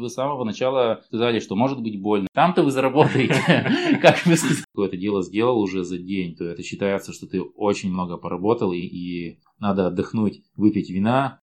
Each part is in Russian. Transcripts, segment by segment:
Вы с самого начала сказали, что может быть больно. Там-то вы заработаете, как вы. Это дело сделал уже за день, то это считается, что ты очень много поработал и, и надо отдохнуть, выпить вина,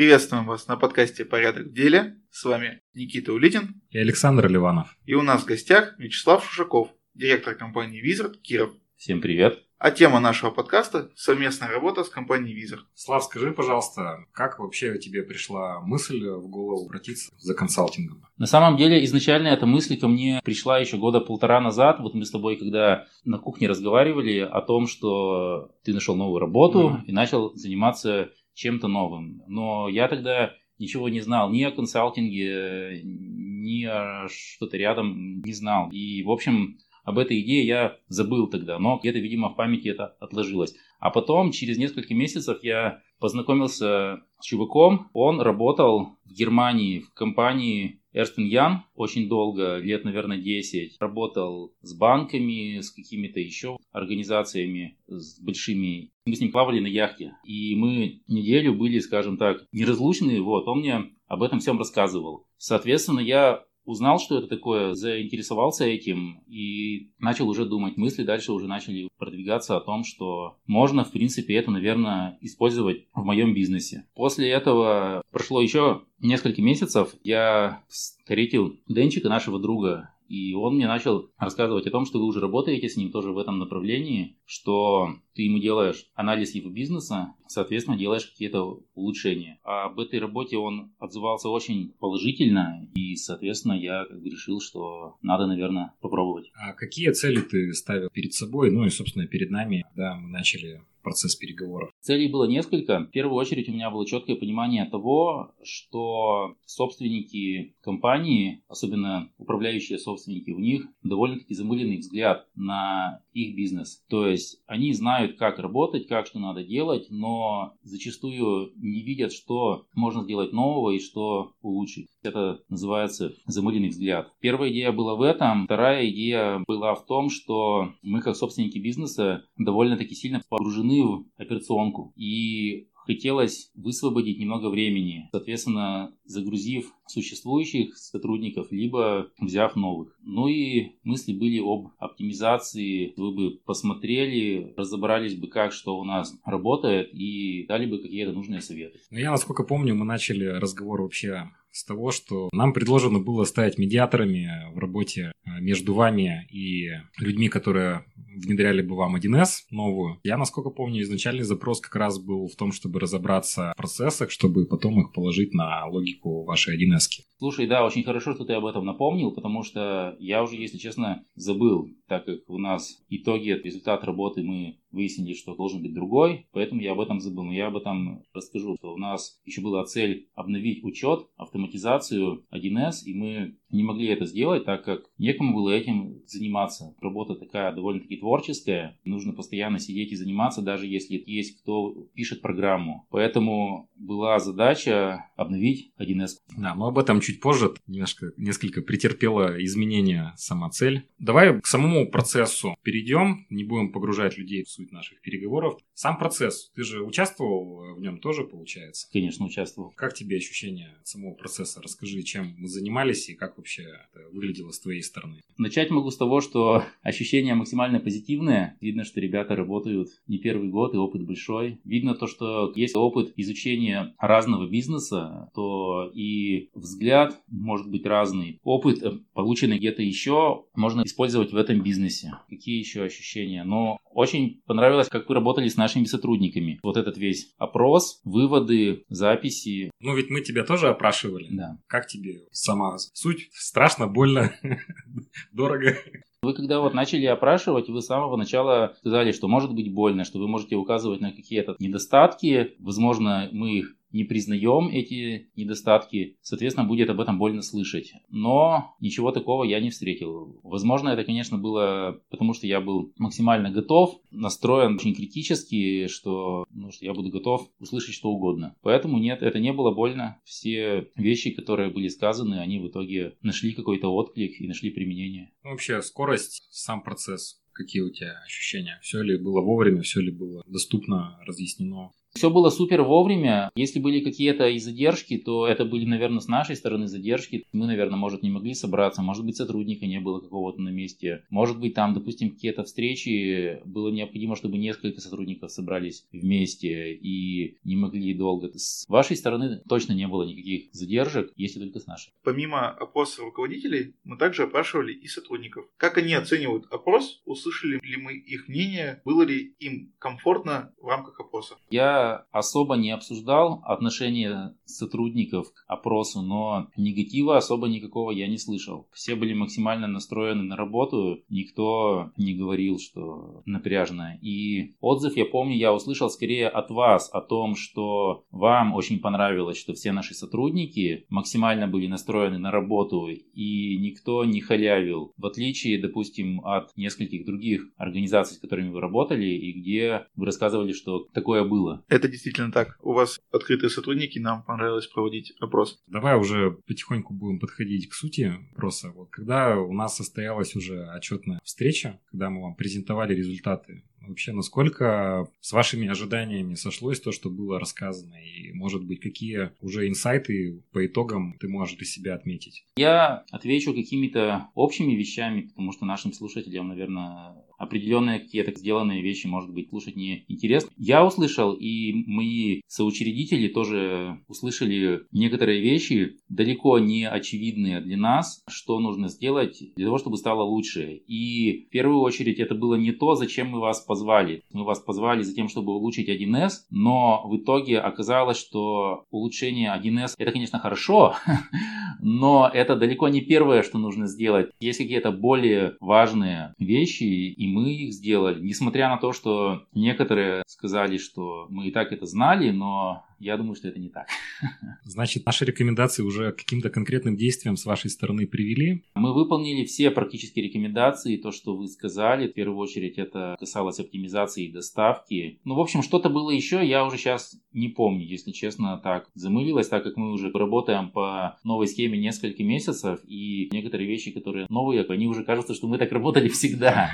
Приветствуем вас на подкасте «Порядок в деле». С вами Никита Улитин и Александр Ливанов. И у нас в гостях Вячеслав Шушаков, директор компании Визард Киров. Всем привет. А тема нашего подкаста – совместная работа с компанией Визард. Слав, скажи, пожалуйста, как вообще тебе пришла мысль в голову обратиться за консалтингом? На самом деле, изначально эта мысль ко мне пришла еще года полтора назад. Вот мы с тобой, когда на кухне разговаривали о том, что ты нашел новую работу mm-hmm. и начал заниматься чем-то новым. Но я тогда ничего не знал ни о консалтинге, ни о что-то рядом не знал. И, в общем, об этой идее я забыл тогда, но где-то, видимо, в памяти это отложилось. А потом, через несколько месяцев, я познакомился с чуваком. Он работал в Германии в компании Эрстен Ян очень долго, лет, наверное, 10, работал с банками, с какими-то еще организациями, с большими. Мы с ним плавали на яхте, и мы неделю были, скажем так, неразлучны. Вот, он мне об этом всем рассказывал. Соответственно, я узнал, что это такое, заинтересовался этим и начал уже думать. Мысли дальше уже начали продвигаться о том, что можно, в принципе, это, наверное, использовать в моем бизнесе. После этого прошло еще несколько месяцев. Я встретил Денчика, нашего друга, и он мне начал рассказывать о том, что вы уже работаете с ним тоже в этом направлении, что ты ему делаешь анализ его бизнеса, соответственно, делаешь какие-то улучшения. А об этой работе он отзывался очень положительно, и, соответственно, я как бы решил, что надо, наверное, попробовать. А какие цели ты ставил перед собой, ну и, собственно, перед нами, когда мы начали процесс переговоров? Целей было несколько. В первую очередь у меня было четкое понимание того, что собственники компании, особенно управляющие собственники, у них довольно-таки замыленный взгляд на их бизнес. То есть они знают, как работать, как что надо делать, но зачастую не видят, что можно сделать нового и что улучшить. Это называется замыленный взгляд. Первая идея была в этом. Вторая идея была в том, что мы как собственники бизнеса довольно-таки сильно погружены в операционку. И хотелось высвободить немного времени, соответственно, загрузив существующих сотрудников, либо взяв новых. Ну и мысли были об оптимизации. Вы бы посмотрели, разобрались бы, как что у нас работает и дали бы какие-то нужные советы. Ну, я, насколько помню, мы начали разговор вообще с того, что нам предложено было стать медиаторами в работе э, между вами и людьми, которые внедряли бы вам 1С новую. Я, насколько помню, изначальный запрос как раз был в том, чтобы разобраться в процессах, чтобы потом их положить на логику вашей 1С. Слушай, да, очень хорошо, что ты об этом напомнил, потому что я уже, если честно, забыл, так как у нас итоги, результат работы мы выяснили, что должен быть другой, поэтому я об этом забыл. Но я об этом расскажу, что у нас еще была цель обновить учет, автоматизацию 1С, и мы не могли это сделать, так как некому было этим заниматься. Работа такая довольно-таки творческая, нужно постоянно сидеть и заниматься, даже если есть кто пишет программу. Поэтому была задача обновить 1С. Да, но об этом чуть позже. Немножко, несколько претерпела изменения сама цель. Давай к самому процессу перейдем, не будем погружать людей в суть наших переговоров. Сам процесс, ты же участвовал в нем тоже, получается? Конечно, участвовал. Как тебе ощущение самого процесса? Расскажи, чем мы занимались и как вообще это выглядело с твоей стороны? Начать могу с того, что ощущения максимально позитивные. Видно, что ребята работают не первый год и опыт большой. Видно то, что есть опыт изучения разного бизнеса, то и взгляд может быть разный. Опыт, э, полученный где-то еще, можно использовать в этом бизнесе. Какие еще ощущения? Но очень понравилось, как вы работали с нашими сотрудниками. Вот этот весь опрос, выводы, записи. Ну ведь мы тебя тоже опрашивали. Да. Как тебе сама суть? Страшно, больно, дорого? Вы когда вот начали опрашивать, вы с самого начала сказали, что может быть больно, что вы можете указывать на какие-то недостатки. Возможно, мы их не признаем эти недостатки, соответственно, будет об этом больно слышать. Но ничего такого я не встретил. Возможно, это, конечно, было потому, что я был максимально готов, настроен очень критически, что, ну, что я буду готов услышать что угодно. Поэтому нет, это не было больно. Все вещи, которые были сказаны, они в итоге нашли какой-то отклик и нашли применение. Ну, вообще, скорость, сам процесс Какие у тебя ощущения? Все ли было вовремя, все ли было доступно, разъяснено? Все было супер вовремя. Если были какие-то и задержки, то это были, наверное, с нашей стороны задержки. Мы, наверное, может, не могли собраться. Может быть, сотрудника не было какого-то на месте. Может быть, там, допустим, какие-то встречи. Было необходимо, чтобы несколько сотрудников собрались вместе и не могли долго. С вашей стороны точно не было никаких задержек, если только с нашей. Помимо опроса руководителей, мы также опрашивали и сотрудников. Как они оценивают опрос? Услышали ли мы их мнение? Было ли им комфортно в рамках опроса? Я особо не обсуждал отношения сотрудников к опросу, но негатива особо никакого я не слышал. Все были максимально настроены на работу, никто не говорил, что напряжно. И отзыв, я помню, я услышал скорее от вас о том, что вам очень понравилось, что все наши сотрудники максимально были настроены на работу и никто не халявил. В отличие, допустим, от нескольких других организаций, с которыми вы работали и где вы рассказывали, что такое было. Это действительно так. У вас открытые сотрудники, нам понравилось проводить опрос. Давай уже потихоньку будем подходить к сути опроса. Вот когда у нас состоялась уже отчетная встреча, когда мы вам презентовали результаты Вообще, насколько с вашими ожиданиями сошлось то, что было рассказано? И, может быть, какие уже инсайты по итогам ты можешь для себя отметить? Я отвечу какими-то общими вещами, потому что нашим слушателям, наверное, определенные какие-то сделанные вещи, может быть, слушать не интересно. Я услышал, и мои соучредители тоже услышали некоторые вещи, далеко не очевидные для нас, что нужно сделать для того, чтобы стало лучше. И в первую очередь это было не то, зачем мы вас позвали. Мы вас позвали за тем, чтобы улучшить 1С, но в итоге оказалось, что улучшение 1С это, конечно, хорошо, но это далеко не первое, что нужно сделать. Есть какие-то более важные вещи, и мы их сделали. Несмотря на то, что некоторые сказали, что мы и так это знали, но я думаю, что это не так. Значит, наши рекомендации уже каким-то конкретным действием с вашей стороны привели? Мы выполнили все практически рекомендации, то, что вы сказали. В первую очередь это касалось оптимизации и доставки. Ну, в общем, что-то было еще, я уже сейчас не помню, если честно, так замылилось, так как мы уже работаем по новой схеме несколько месяцев, и некоторые вещи, которые новые, они уже кажутся, что мы так работали всегда.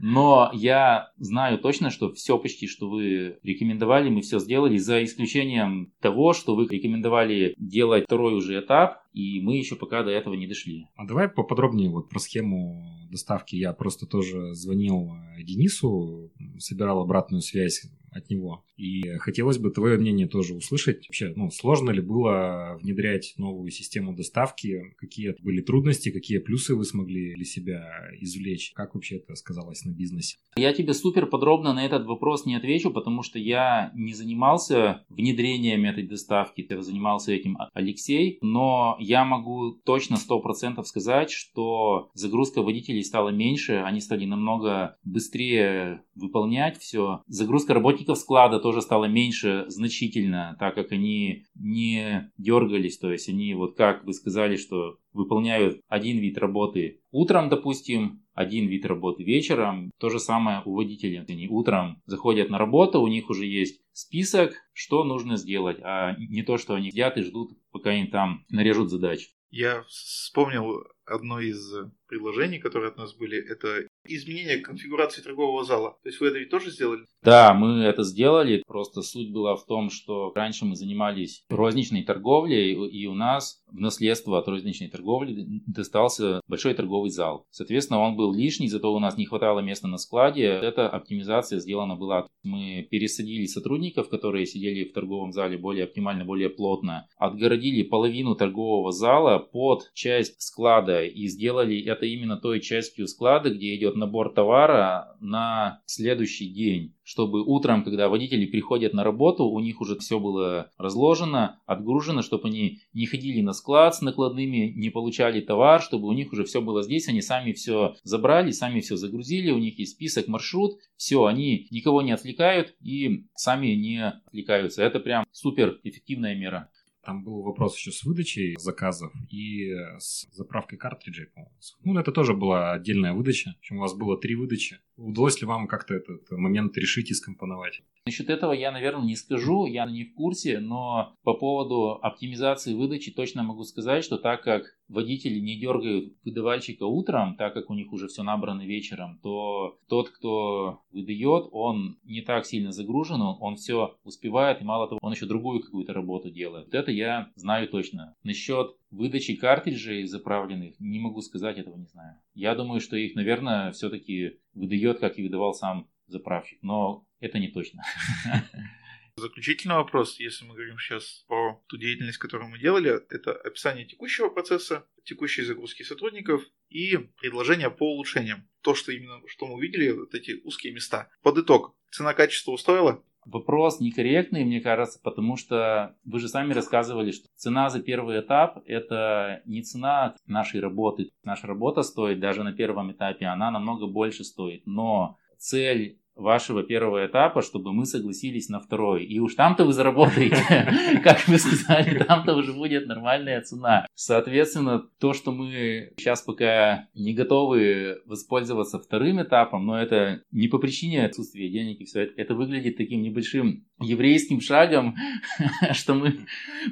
Но я знаю точно, что все почти, что вы рекомендовали, мы все сделали, за исключением того, что вы рекомендовали делать второй уже этап, и мы еще пока до этого не дошли. А давай поподробнее вот про схему доставки. Я просто тоже звонил Денису, собирал обратную связь от него. И хотелось бы твое мнение тоже услышать. Вообще, ну, сложно ли было внедрять новую систему доставки? Какие были трудности, какие плюсы вы смогли для себя извлечь? Как вообще это сказалось на бизнесе? Я тебе супер подробно на этот вопрос не отвечу, потому что я не занимался внедрением этой доставки. Я занимался этим Алексей, но я могу точно 100% сказать, что загрузка водителей стала меньше, они стали намного быстрее выполнять все. Загрузка работников склада тоже тоже стало меньше значительно, так как они не дергались, то есть они вот как вы сказали, что выполняют один вид работы утром, допустим, один вид работы вечером. То же самое у водителей. Они утром заходят на работу, у них уже есть список, что нужно сделать, а не то, что они сидят и ждут, пока им там нарежут задачи. Я вспомнил одно из приложений, которые от нас были. Это изменение конфигурации торгового зала. То есть вы это ведь тоже сделали? Да, мы это сделали. Просто суть была в том, что раньше мы занимались розничной торговлей, и у нас в наследство от розничной торговли достался большой торговый зал. Соответственно, он был лишний, зато у нас не хватало места на складе. Эта оптимизация сделана была. Мы пересадили сотрудников, которые сидели в торговом зале более оптимально, более плотно, отгородили половину торгового зала под часть склада и сделали это именно той частью склада, где идет набор товара на следующий день, чтобы утром, когда водители приходят на работу, у них уже все было разложено, отгружено, чтобы они не ходили на склад с накладными, не получали товар, чтобы у них уже все было здесь, они сами все забрали, сами все загрузили, у них есть список, маршрут, все, они никого не отвлекают и сами не отвлекаются. Это прям супер эффективная мера. Там был вопрос еще с выдачей заказов и с заправкой картриджей, по-моему. Ну, это тоже была отдельная выдача. В общем, у вас было три выдачи. Удалось ли вам как-то этот момент решить и скомпоновать? Насчет этого я, наверное, не скажу, я не в курсе, но по поводу оптимизации выдачи точно могу сказать, что так как водители не дергают выдавальщика утром, так как у них уже все набрано вечером, то тот, кто выдает, он не так сильно загружен, он все успевает, и мало того, он еще другую какую-то работу делает. Вот это я знаю точно. Насчет выдачи картриджей заправленных, не могу сказать, этого не знаю. Я думаю, что их, наверное, все-таки выдает, как и выдавал сам заправщик, но это не точно. Заключительный вопрос, если мы говорим сейчас про ту деятельность, которую мы делали, это описание текущего процесса, текущей загрузки сотрудников и предложения по улучшениям. То, что именно что мы увидели, вот эти узкие места. Под итог, цена-качество устроила? Вопрос некорректный, мне кажется, потому что вы же сами рассказывали, что цена за первый этап – это не цена нашей работы. Наша работа стоит даже на первом этапе, она намного больше стоит. Но цель вашего первого этапа, чтобы мы согласились на второй. И уж там-то вы заработаете, как вы сказали, там-то уже будет нормальная цена. Соответственно, то, что мы сейчас пока не готовы воспользоваться вторым этапом, но это не по причине отсутствия денег и все это, выглядит таким небольшим еврейским шагом, что мы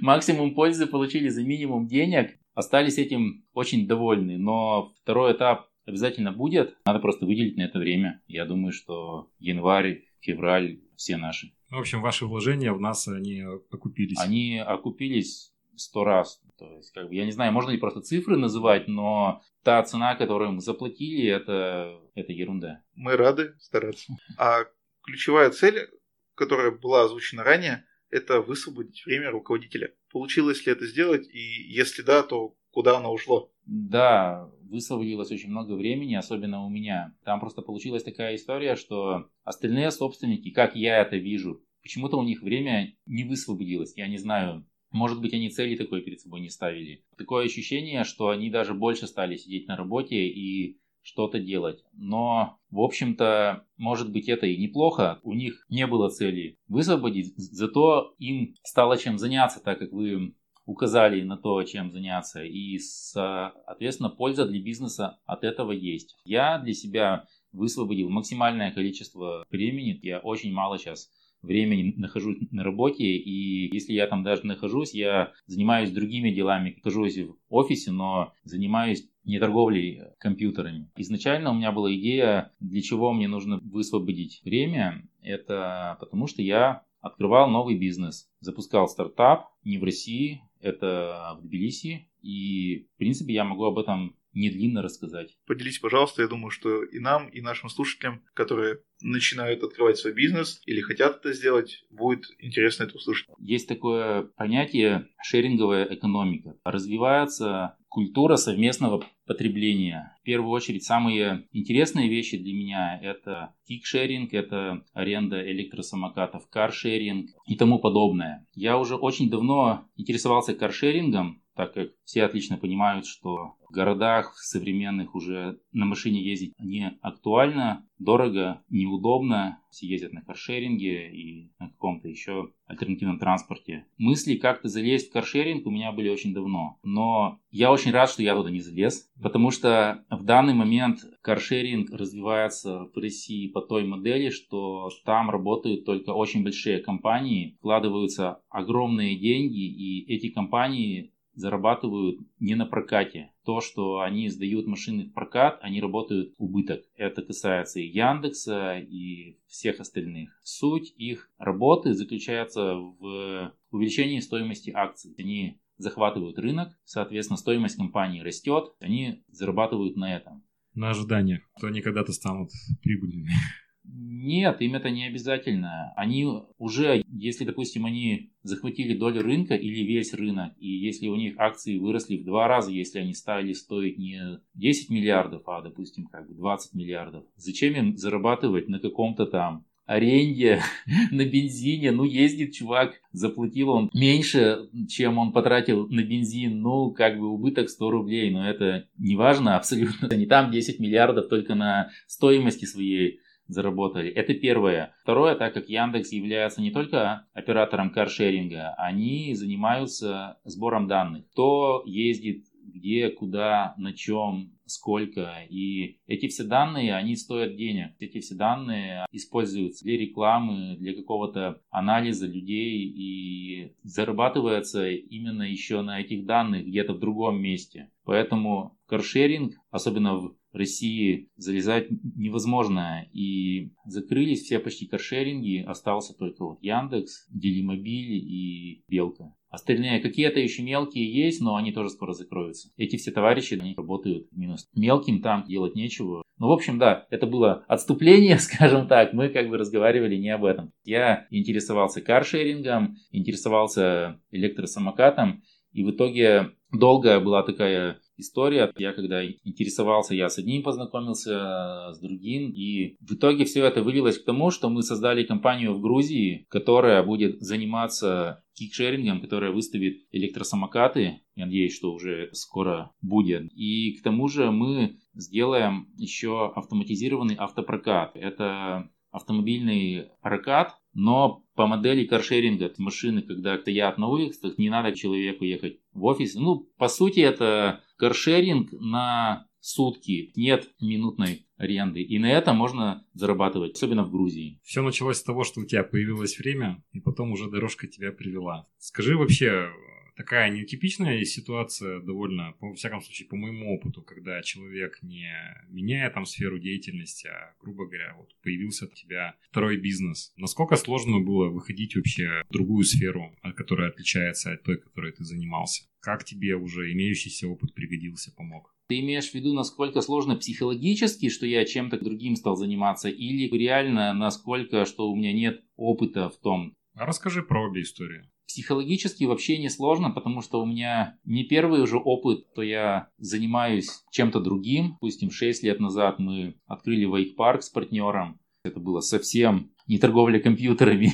максимум пользы получили за минимум денег, остались этим очень довольны. Но второй этап обязательно будет. Надо просто выделить на это время. Я думаю, что январь, февраль все наши. В общем, ваши вложения в нас, они окупились. Они окупились сто раз. То есть, как бы, я не знаю, можно ли просто цифры называть, но та цена, которую мы заплатили, это, это ерунда. Мы рады стараться. А ключевая цель, которая была озвучена ранее, это высвободить время руководителя. Получилось ли это сделать? И если да, то куда оно ушло? Да, высвободилось очень много времени, особенно у меня. Там просто получилась такая история, что остальные собственники, как я это вижу, почему-то у них время не высвободилось. Я не знаю, может быть, они цели такой перед собой не ставили. Такое ощущение, что они даже больше стали сидеть на работе и что-то делать. Но, в общем-то, может быть, это и неплохо. У них не было цели высвободить, зато им стало чем заняться, так как вы указали на то, чем заняться, и, соответственно, польза для бизнеса от этого есть. Я для себя высвободил максимальное количество времени. Я очень мало сейчас времени нахожусь на работе, и если я там даже нахожусь, я занимаюсь другими делами, нахожусь в офисе, но занимаюсь не торговлей компьютерами. Изначально у меня была идея, для чего мне нужно высвободить время. Это потому что я открывал новый бизнес, запускал стартап не в России, это в Тбилиси. И, в принципе, я могу об этом не длинно рассказать. Поделись, пожалуйста, я думаю, что и нам, и нашим слушателям, которые начинают открывать свой бизнес или хотят это сделать, будет интересно это услышать. Есть такое понятие шеринговая экономика. Развивается культура совместного потребления. В первую очередь, самые интересные вещи для меня это кикшеринг, это аренда электросамокатов, каршеринг и тому подобное. Я уже очень давно интересовался каршерингом, так как все отлично понимают, что в городах современных уже на машине ездить не актуально, дорого, неудобно. Все ездят на каршеринге и на каком-то еще альтернативном транспорте. Мысли как-то залезть в каршеринг у меня были очень давно. Но я очень рад, что я туда не залез, потому что в данный момент каршеринг развивается в России по той модели, что там работают только очень большие компании, вкладываются огромные деньги, и эти компании зарабатывают не на прокате. То, что они сдают машины в прокат, они работают убыток. Это касается и Яндекса, и всех остальных. Суть их работы заключается в увеличении стоимости акций. Они захватывают рынок, соответственно, стоимость компании растет, они зарабатывают на этом. На ожиданиях, что они когда-то станут прибыльными. Нет, им это не обязательно. Они уже, если, допустим, они захватили долю рынка или весь рынок, и если у них акции выросли в два раза, если они стали стоить не 10 миллиардов, а, допустим, как бы 20 миллиардов, зачем им зарабатывать на каком-то там аренде, на бензине. Ну, ездит чувак, заплатил он меньше, чем он потратил на бензин. Ну, как бы убыток 100 рублей, но это не важно абсолютно. Они там 10 миллиардов только на стоимости своей заработали. Это первое. Второе, так как Яндекс является не только оператором каршеринга, они занимаются сбором данных. Кто ездит, где, куда, на чем, сколько. И эти все данные, они стоят денег. Эти все данные используются для рекламы, для какого-то анализа людей и зарабатывается именно еще на этих данных где-то в другом месте. Поэтому каршеринг, особенно в России залезать невозможно. И закрылись все почти каршеринги, остался только вот Яндекс, Делимобиль и Белка. Остальные какие-то еще мелкие есть, но они тоже скоро закроются. Эти все товарищи, они работают минус. Мелким там делать нечего. Ну, в общем, да, это было отступление, скажем так. Мы как бы разговаривали не об этом. Я интересовался каршерингом, интересовался электросамокатом. И в итоге долгая была такая история. Я когда интересовался, я с одним познакомился, с другим. И в итоге все это вылилось к тому, что мы создали компанию в Грузии, которая будет заниматься кикшерингом, которая выставит электросамокаты. Я надеюсь, что уже скоро будет. И к тому же мы сделаем еще автоматизированный автопрокат. Это автомобильный прокат, но по модели каршеринга машины, когда стоят на улицах, не надо человеку ехать в офис. Ну, по сути, это каршеринг на сутки. Нет минутной аренды. И на это можно зарабатывать, особенно в Грузии. Все началось с того, что у тебя появилось время, и потом уже дорожка тебя привела. Скажи вообще, такая нетипичная ситуация довольно, во всяком случае, по моему опыту, когда человек не меняет там сферу деятельности, а, грубо говоря, вот появился у тебя второй бизнес. Насколько сложно было выходить вообще в другую сферу, которая отличается от той, которой ты занимался? Как тебе уже имеющийся опыт пригодился, помог? Ты имеешь в виду, насколько сложно психологически, что я чем-то другим стал заниматься, или реально насколько, что у меня нет опыта в том? А расскажи про обе истории. Психологически вообще не сложно, потому что у меня не первый уже опыт, что я занимаюсь чем-то другим. Допустим, 6 лет назад мы открыли вейк-парк с партнером. Это было совсем не торговля компьютерами,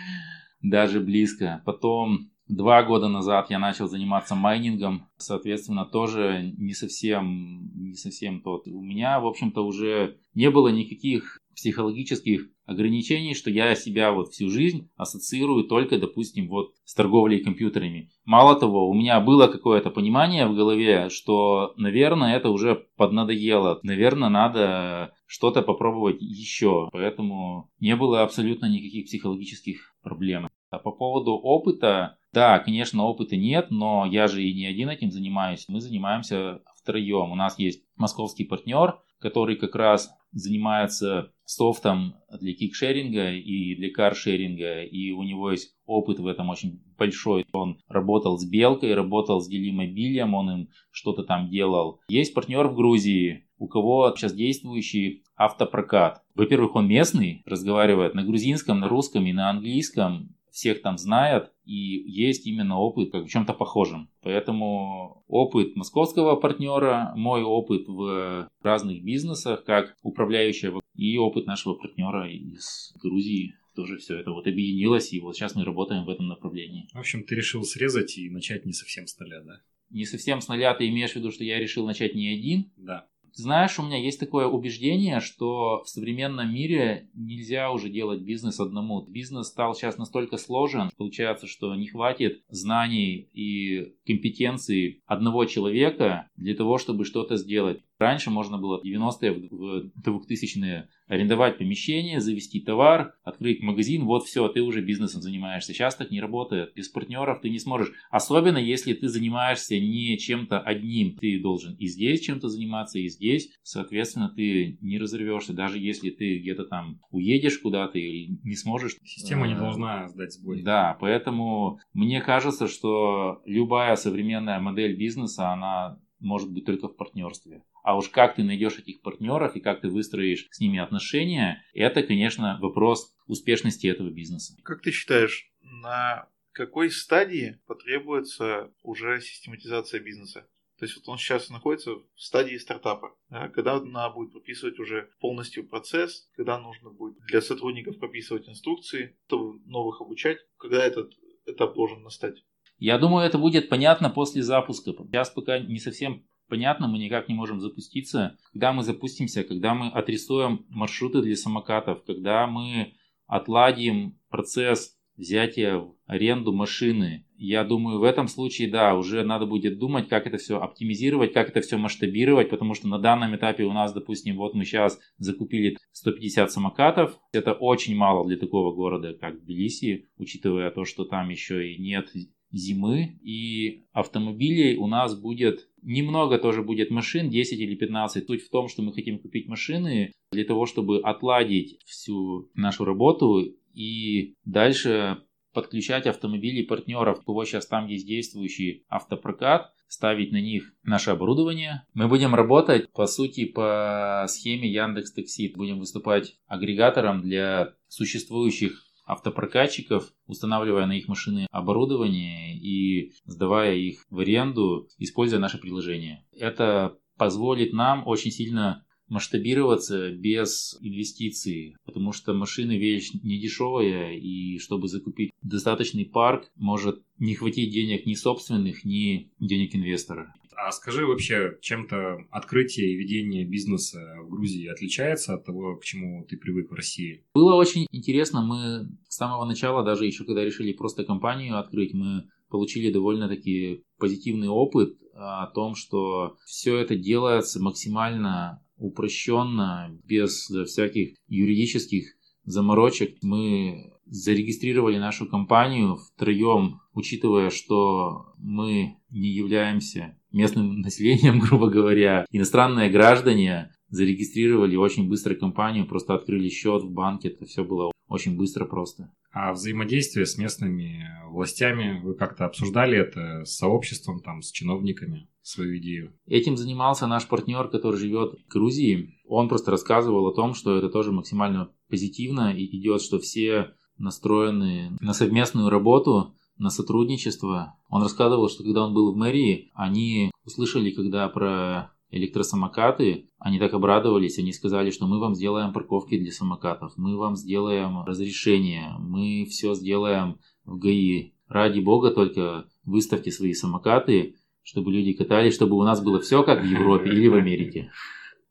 даже близко. Потом Два года назад я начал заниматься майнингом, соответственно, тоже не совсем, не совсем тот. У меня, в общем-то, уже не было никаких психологических ограничений, что я себя вот всю жизнь ассоциирую только, допустим, вот с торговлей компьютерами. Мало того, у меня было какое-то понимание в голове, что, наверное, это уже поднадоело. Наверное, надо что-то попробовать еще. Поэтому не было абсолютно никаких психологических проблем. А по поводу опыта, да, конечно, опыта нет, но я же и не один этим занимаюсь. Мы занимаемся втроем. У нас есть московский партнер, который как раз занимается софтом для кикшеринга и для каршеринга, и у него есть опыт в этом очень большой. Он работал с Белкой, работал с Делимобилем, он им что-то там делал. Есть партнер в Грузии, у кого сейчас действующий автопрокат. Во-первых, он местный, разговаривает на грузинском, на русском и на английском всех там знают, и есть именно опыт как в чем-то похожем. Поэтому опыт московского партнера, мой опыт в разных бизнесах, как управляющего, и опыт нашего партнера из Грузии тоже все это вот объединилось, и вот сейчас мы работаем в этом направлении. В общем, ты решил срезать и начать не совсем с нуля, да? Не совсем с нуля ты имеешь в виду, что я решил начать не один? Да. Знаешь, у меня есть такое убеждение, что в современном мире нельзя уже делать бизнес одному. Бизнес стал сейчас настолько сложен, получается, что не хватит знаний и компетенций одного человека для того, чтобы что-то сделать. Раньше можно было в 90-е, в 2000-е арендовать помещение, завести товар, открыть магазин, вот все, ты уже бизнесом занимаешься. Сейчас так не работает. Без партнеров ты не сможешь. Особенно если ты занимаешься не чем-то одним. Ты должен и здесь чем-то заниматься, и здесь. Соответственно, ты не разорвешься. Даже если ты где-то там уедешь куда-то и не сможешь. Система не э, должна сдать сбой. Да, поэтому мне кажется, что любая современная модель бизнеса, она может быть только в партнерстве. А уж как ты найдешь этих партнеров и как ты выстроишь с ними отношения, это, конечно, вопрос успешности этого бизнеса. Как ты считаешь, на какой стадии потребуется уже систематизация бизнеса? То есть вот он сейчас находится в стадии стартапа, да, когда надо будет прописывать уже полностью процесс, когда нужно будет для сотрудников прописывать инструкции, чтобы новых обучать, когда этот этап должен настать. Я думаю, это будет понятно после запуска. Сейчас пока не совсем понятно, мы никак не можем запуститься. Когда мы запустимся, когда мы отрисуем маршруты для самокатов, когда мы отладим процесс взятия в аренду машины. Я думаю, в этом случае, да, уже надо будет думать, как это все оптимизировать, как это все масштабировать, потому что на данном этапе у нас, допустим, вот мы сейчас закупили 150 самокатов. Это очень мало для такого города, как Тбилиси, учитывая то, что там еще и нет зимы. И автомобилей у нас будет немного тоже будет машин, 10 или 15. Суть в том, что мы хотим купить машины для того, чтобы отладить всю нашу работу и дальше подключать автомобили партнеров. У кого сейчас там есть действующий автопрокат, ставить на них наше оборудование. Мы будем работать, по сути, по схеме Яндекс Такси. Будем выступать агрегатором для существующих автопрокатчиков, устанавливая на их машины оборудование и сдавая их в аренду, используя наше приложение. Это позволит нам очень сильно масштабироваться без инвестиций, потому что машины вещь не дешевая, и чтобы закупить достаточный парк, может не хватить денег ни собственных, ни денег инвестора. А скажи вообще, чем-то открытие и ведение бизнеса в Грузии отличается от того, к чему ты привык в России? Было очень интересно. Мы с самого начала, даже еще когда решили просто компанию открыть, мы получили довольно-таки позитивный опыт о том, что все это делается максимально упрощенно, без всяких юридических заморочек. Мы зарегистрировали нашу компанию втроем, учитывая, что мы не являемся местным населением, грубо говоря. Иностранные граждане зарегистрировали очень быстро компанию, просто открыли счет в банке, это все было очень быстро просто. А взаимодействие с местными властями, вы как-то обсуждали это с сообществом, там, с чиновниками, свою идею? Этим занимался наш партнер, который живет в Грузии. Он просто рассказывал о том, что это тоже максимально позитивно и идет, что все настроены на совместную работу, на сотрудничество. Он рассказывал, что когда он был в мэрии, они услышали, когда про электросамокаты, они так обрадовались, они сказали, что мы вам сделаем парковки для самокатов, мы вам сделаем разрешение, мы все сделаем в ГАИ. Ради бога только выставьте свои самокаты, чтобы люди катались, чтобы у нас было все как в Европе или в Америке.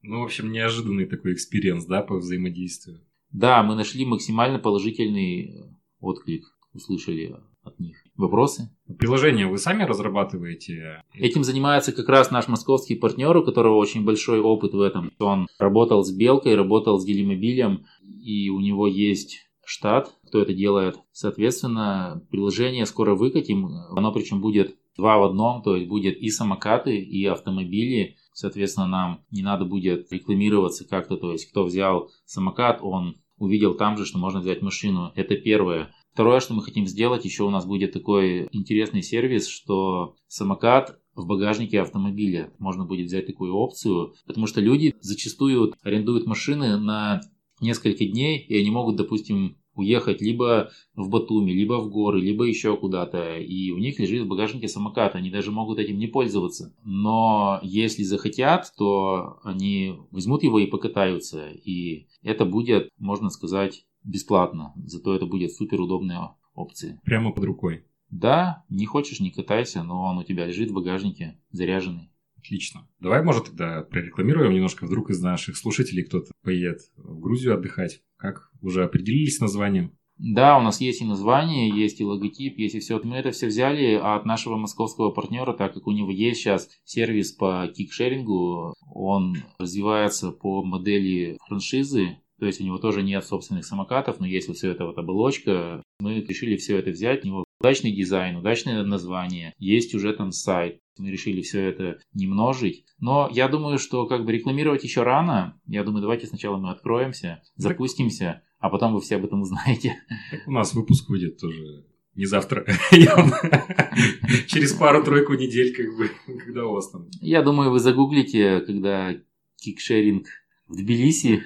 Ну, в общем, неожиданный такой experience, да, по взаимодействию. Да, мы нашли максимально положительный отклик, услышали от них. Вопросы? Приложение вы сами разрабатываете? Этим занимается как раз наш московский партнер, у которого очень большой опыт в этом. Он работал с Белкой, работал с Делимобилем, и у него есть штат, кто это делает. Соответственно, приложение скоро выкатим. Оно причем будет два в одном, то есть будет и самокаты, и автомобили. Соответственно, нам не надо будет рекламироваться как-то. То есть, кто взял самокат, он увидел там же, что можно взять машину. Это первое. Второе, что мы хотим сделать, еще у нас будет такой интересный сервис, что самокат в багажнике автомобиля. Можно будет взять такую опцию, потому что люди зачастую арендуют машины на несколько дней, и они могут, допустим, уехать либо в Батуми, либо в горы, либо еще куда-то, и у них лежит в багажнике самокат, они даже могут этим не пользоваться. Но если захотят, то они возьмут его и покатаются, и это будет, можно сказать, бесплатно. Зато это будет супер удобная опция. Прямо под рукой. Да, не хочешь, не катайся, но он у тебя лежит в багажнике, заряженный. Отлично. Давай, может, тогда прорекламируем немножко. Вдруг из наших слушателей кто-то поедет в Грузию отдыхать. Как? Уже определились с названием? Да, у нас есть и название, есть и логотип, есть и все. Мы это все взяли от нашего московского партнера, так как у него есть сейчас сервис по кикшерингу. Он развивается по модели франшизы, то есть у него тоже нет собственных самокатов, но есть вот все это вот оболочка. Мы решили все это взять. У него удачный дизайн, удачное название. Есть уже там сайт. Мы решили все это не множить. Но я думаю, что как бы рекламировать еще рано. Я думаю, давайте сначала мы откроемся, запустимся, а потом вы все об этом узнаете. у нас выпуск выйдет тоже Не завтра. Через пару-тройку недель, как бы, когда у вас там. Я думаю, вы загуглите, когда кикшеринг в Тбилиси,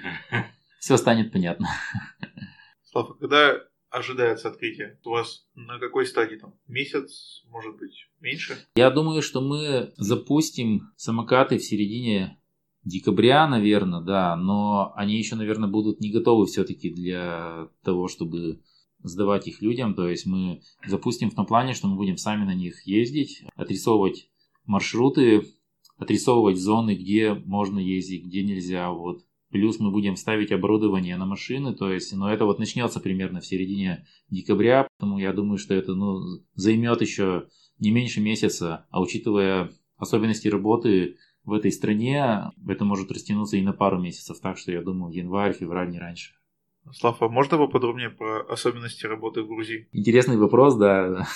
все станет понятно. Слава, когда ожидается открытие? У вас на какой стадии там? Месяц, может быть, меньше? Я думаю, что мы запустим самокаты в середине декабря, наверное, да, но они еще, наверное, будут не готовы все-таки для того, чтобы сдавать их людям. То есть мы запустим в том плане, что мы будем сами на них ездить, отрисовывать маршруты, отрисовывать зоны, где можно ездить, где нельзя. Вот. Плюс мы будем ставить оборудование на машины, то есть, но это вот начнется примерно в середине декабря, поэтому я думаю, что это ну, займет еще не меньше месяца, а учитывая особенности работы в этой стране, это может растянуться и на пару месяцев, так что я думаю, январь, февраль, не раньше. Слава, можно поподробнее про особенности работы в Грузии? Интересный вопрос, да.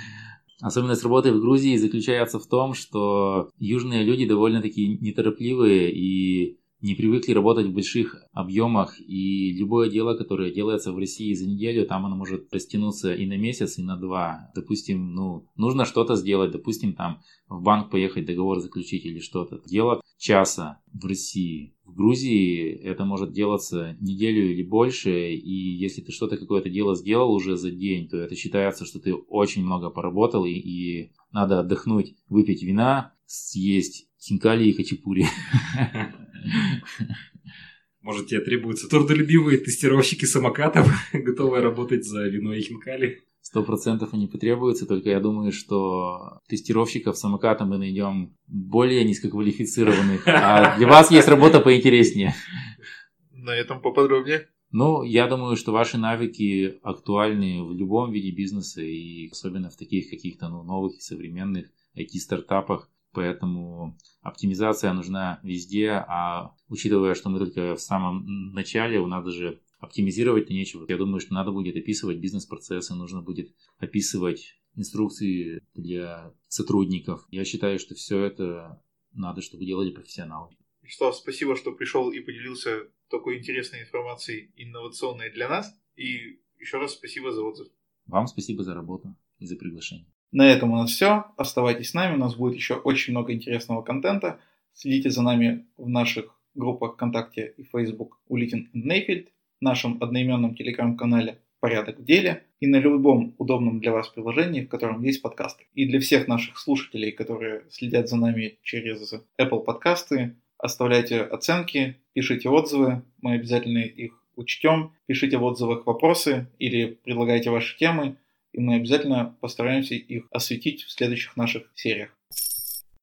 Особенность работы в Грузии заключается в том, что южные люди довольно-таки неторопливые и не привыкли работать в больших объемах, и любое дело, которое делается в России за неделю, там оно может растянуться и на месяц, и на два. Допустим, ну, нужно что-то сделать, допустим, там в банк поехать, договор заключить или что-то. Дело часа в России. В Грузии это может делаться неделю или больше, и если ты что-то, какое-то дело сделал уже за день, то это считается, что ты очень много поработал, и, и надо отдохнуть, выпить вина, съесть хинкали и хачапури. Может, тебе требуются трудолюбивые тестировщики самокатов, готовые работать за вино и хинкали? Сто процентов они потребуются, только я думаю, что тестировщиков самоката мы найдем более низкоквалифицированных, а для вас есть работа поинтереснее. На этом поподробнее. Ну, я думаю, что ваши навыки актуальны в любом виде бизнеса и особенно в таких каких-то ну, новых и современных IT-стартапах. Поэтому оптимизация нужна везде, а учитывая, что мы только в самом начале, у нас даже оптимизировать-то нечего. Я думаю, что надо будет описывать бизнес-процессы, нужно будет описывать инструкции для сотрудников. Я считаю, что все это надо, чтобы делали профессионалы. Вячеслав, спасибо, что пришел и поделился такой интересной информацией, инновационной для нас. И еще раз спасибо за отзыв. Вам спасибо за работу и за приглашение. На этом у нас все. Оставайтесь с нами, у нас будет еще очень много интересного контента. Следите за нами в наших группах ВКонтакте и Facebook Улитин Нейфельд, нашем одноименном телеграм-канале «Порядок в деле» и на любом удобном для вас приложении, в котором есть подкасты. И для всех наших слушателей, которые следят за нами через Apple подкасты, оставляйте оценки, пишите отзывы, мы обязательно их учтем, пишите в отзывах вопросы или предлагайте ваши темы – и мы обязательно постараемся их осветить в следующих наших сериях.